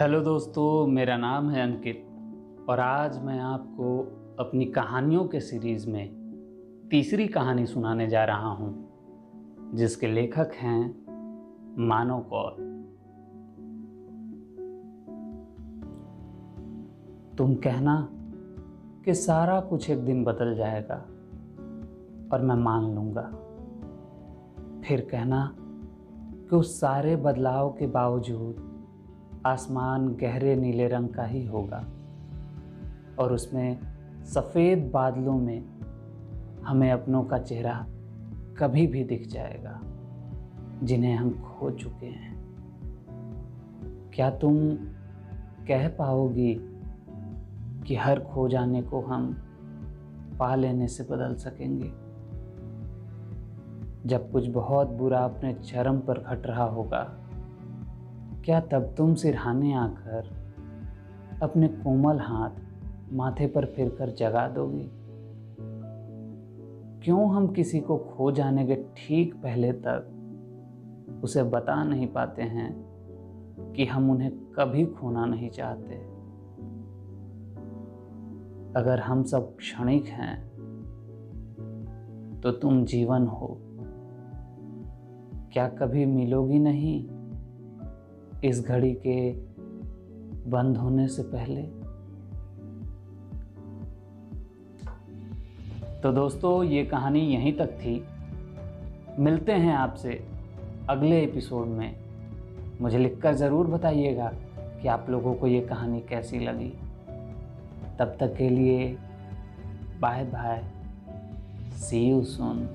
Hello दोस्तों, मेरा नाम है अंकित और आज मैं आपको अपनी कहानियों के सीरीज़ में तीसरी कहानी सुनाने जा रहा हूँ, जिसके लेखक हैं मानव कौर। तुम कहना कि सारा कुछ एक दिन बदल जाएगा और मैं मान लूँगा। फिर कहना कि उस सारे बदलाव के बावजूद आसमान गहरे नीले रंग का ही होगा। और उसमें सफ़ेद बादलों में हमें अपनों का चेहरा कभी भी दिख जाएगा, जिन्हें हम खो चुके हैं। क्या तुम कह पाओगी कि हर खो जाने को हम पा लेने से बदल सकेंगे? जब कुछ बहुत बुरा अपने चरम पर घट रहा होगा क्या तब तुम सिरहाने आकर अपने कोमल हाथ माथे पर फिरकर जगा दोगी? क्यों हम किसी को खो जाने के ठीक पहले तक उसे बता नहीं पाते हैं कि हम उन्हें कभी खोना नहीं चाहते? अगर हम सब क्षणिक हैं तो तुम जीवन हो। क्या कभी मिलोगी नहीं? इस घड़ी के बंद होने से पहले। तो दोस्तों, ये कहानी यहीं तक थी। मिलते हैं आपसे अगले एपिसोड में। मुझे लिखकर ज़रूर बताइएगा कि आप लोगों को ये कहानी कैसी लगी। तब तक के लिए bye bye see you soon